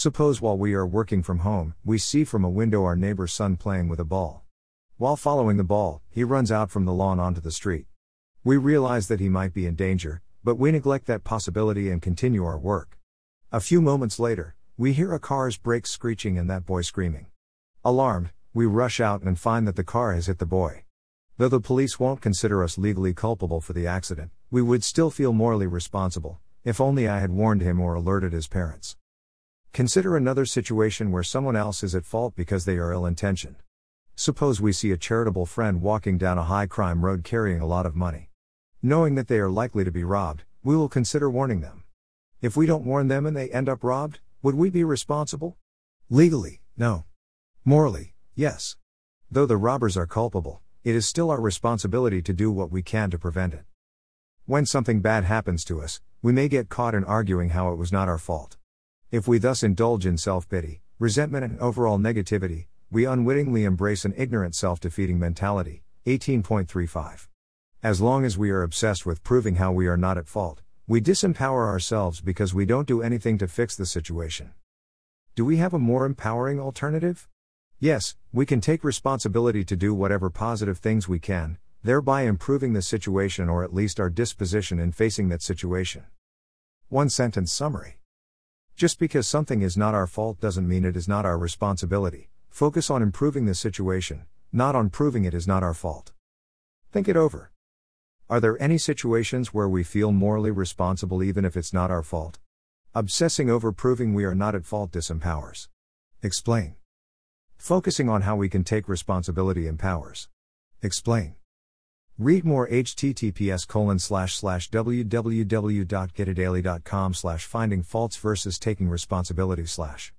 Suppose while we are working from home, we see from a window our neighbor's son playing with a ball. While following the ball, he runs out from the lawn onto the street. We realize that he might be in danger, but we neglect that possibility and continue our work. A few moments later, we hear a car's brakes screeching and that boy screaming. Alarmed, we rush out and find that the car has hit the boy. Though the police won't consider us legally culpable for the accident, we would still feel morally responsible, if only I had warned him or alerted his parents. Consider another situation where someone else is at fault because they are ill intentioned. Suppose we see a charitable friend walking down a high crime road carrying a lot of money. Knowing that they are likely to be robbed, we will consider warning them. If we don't warn them and they end up robbed, would we be responsible? Legally, no. Morally, yes. Though the robbers are culpable, it is still our responsibility to do what we can to prevent it. When something bad happens to us, we may get caught in arguing how it was not our fault. If we thus indulge in self pity, resentment, and overall negativity, we unwittingly embrace an ignorant self defeating mentality. 18.35. As long as we are obsessed with proving how we are not at fault, we disempower ourselves because we don't do anything to fix the situation. Do we have a more empowering alternative? Yes, we can take responsibility to do whatever positive things we can, thereby improving the situation or at least our disposition in facing that situation. One sentence summary. Just because something is not our fault doesn't mean it is not our responsibility. Focus on improving the situation, not on proving it is not our fault. Think it over. Are there any situations where we feel morally responsible even if it's not our fault? Obsessing over proving we are not at fault disempowers. Explain. Focusing on how we can take responsibility empowers. Explain. Read more https colon slash slash www.gitadaily.com slash finding faults versus taking responsibility slash.